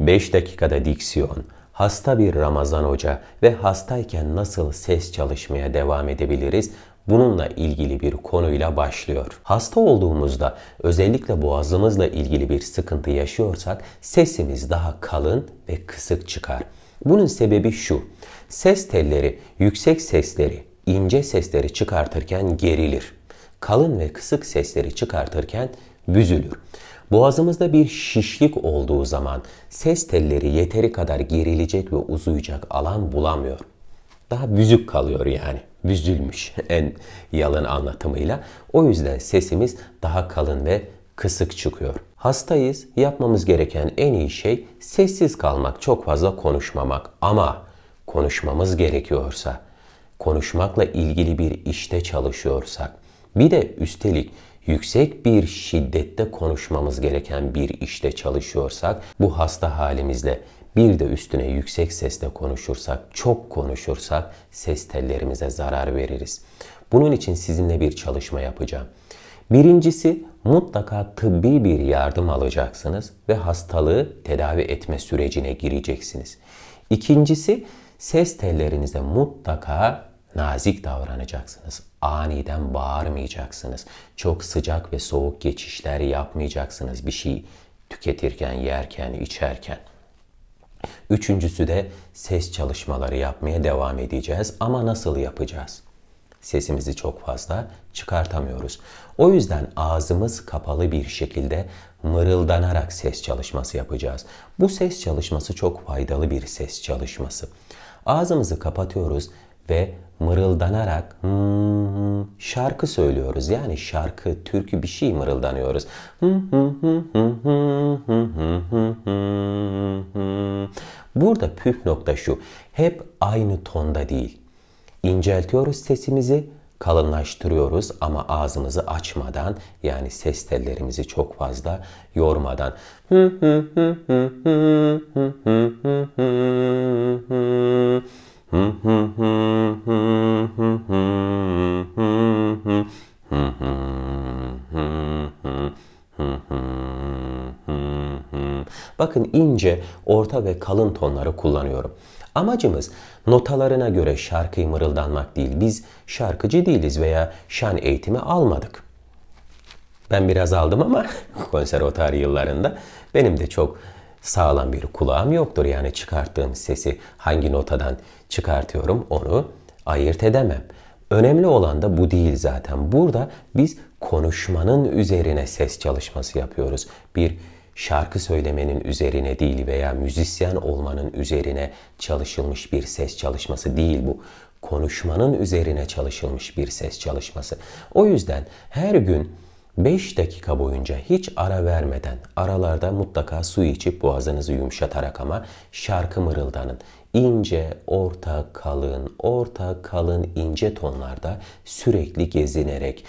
5 dakikada diksiyon, hasta bir Ramazan Hoca ve hastayken nasıl ses çalışmaya devam edebiliriz? Bununla ilgili bir konuyla başlıyor. Hasta olduğumuzda özellikle boğazımızla ilgili bir sıkıntı yaşıyorsak sesimiz daha kalın ve kısık çıkar. Bunun sebebi şu. Ses telleri yüksek sesleri, ince sesleri çıkartırken gerilir. Kalın ve kısık sesleri çıkartırken büzülür. Boğazımızda bir şişlik olduğu zaman ses telleri yeteri kadar gerilecek ve uzayacak alan bulamıyor. Daha büzük kalıyor yani. Büzülmüş en yalın anlatımıyla. O yüzden sesimiz daha kalın ve kısık çıkıyor. Hastayız. Yapmamız gereken en iyi şey sessiz kalmak, çok fazla konuşmamak. Ama konuşmamız gerekiyorsa, konuşmakla ilgili bir işte çalışıyorsak, bir de üstelik yüksek bir şiddette konuşmamız gereken bir işte çalışıyorsak bu hasta halimizle bir de üstüne yüksek sesle konuşursak, çok konuşursak ses tellerimize zarar veririz. Bunun için sizinle bir çalışma yapacağım. Birincisi mutlaka tıbbi bir yardım alacaksınız ve hastalığı tedavi etme sürecine gireceksiniz. İkincisi ses tellerinize mutlaka nazik davranacaksınız. Aniden bağırmayacaksınız. Çok sıcak ve soğuk geçişler yapmayacaksınız bir şey tüketirken, yerken, içerken. Üçüncüsü de ses çalışmaları yapmaya devam edeceğiz ama nasıl yapacağız? Sesimizi çok fazla çıkartamıyoruz. O yüzden ağzımız kapalı bir şekilde mırıldanarak ses çalışması yapacağız. Bu ses çalışması çok faydalı bir ses çalışması. Ağzımızı kapatıyoruz ve mırıldanarak hmm, şarkı söylüyoruz. Yani şarkı, türkü bir şey mırıldanıyoruz. Burada püf nokta şu. Hep aynı tonda değil. İnceltiyoruz sesimizi, kalınlaştırıyoruz ama ağzımızı açmadan yani ses tellerimizi çok fazla yormadan. Bakın ince, orta ve kalın tonları kullanıyorum. Amacımız notalarına göre şarkıyı mırıldanmak değil. Biz şarkıcı değiliz veya şan eğitimi almadık. Ben biraz aldım ama konservatuar yıllarında benim de çok sağlam bir kulağım yoktur. Yani çıkarttığım sesi hangi notadan çıkartıyorum onu ayırt edemem. Önemli olan da bu değil zaten. Burada biz konuşmanın üzerine ses çalışması yapıyoruz. Bir şarkı söylemenin üzerine değil veya müzisyen olmanın üzerine çalışılmış bir ses çalışması değil bu. Konuşmanın üzerine çalışılmış bir ses çalışması. O yüzden her gün 5 dakika boyunca hiç ara vermeden aralarda mutlaka su içip boğazınızı yumuşatarak ama şarkı mırıldanın. İnce, orta, kalın, orta, kalın, ince tonlarda sürekli gezinerek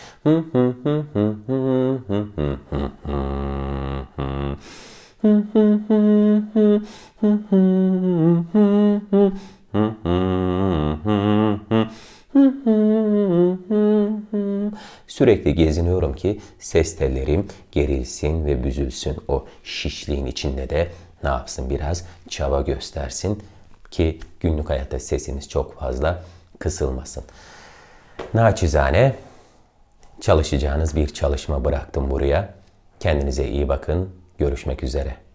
Sürekli geziniyorum ki ses tellerim gerilsin ve büzülsün. O şişliğin içinde de ne yapsın biraz çaba göstersin ki günlük hayatta sesiniz çok fazla kısılmasın. Naçizane çalışacağınız bir çalışma bıraktım buraya. Kendinize iyi bakın. Görüşmek üzere.